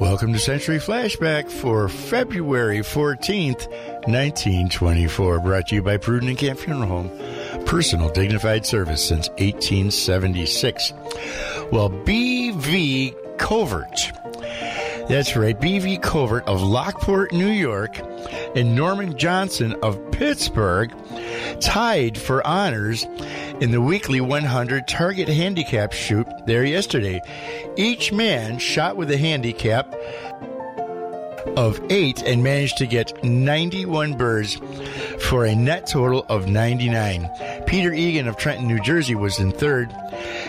Welcome to Century Flashback for February 14th, 1924. Brought to you by Prudent and Camp Funeral Home. Personal dignified service since 1876. Well, B.V. Covert. That's right, B.V. Covert of Lockport, New York, and Norman Johnson of Pittsburgh tied for honors in the weekly 100 target handicap shoot there yesterday. Each man shot with a handicap of eight and managed to get 91 birds for a net total of 99. Peter Egan of Trenton, New Jersey was in third,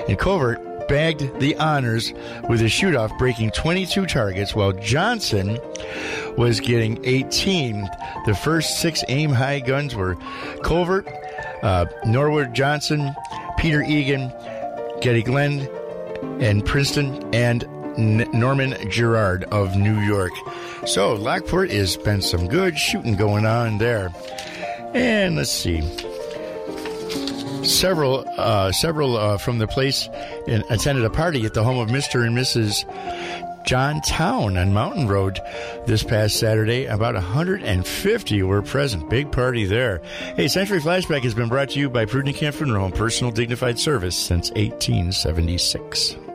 and Covert bagged the honors with a shoot-off, breaking 22 targets, while Johnson was getting 18. The first six aim-high guns were Covert, uh, Norwood Johnson, Peter Egan, Getty Glenn, and Princeton, and N- Norman Girard of New York. So Lockport has been some good shooting going on there. And let's see. Several, uh, several uh, from the place in, attended a party at the home of Mr. and Mrs. John Town on Mountain Road this past Saturday. About 150 were present. Big party there. Hey, Century Flashback has been brought to you by Prudent Camp Funeral Home, personal dignified service since 1876.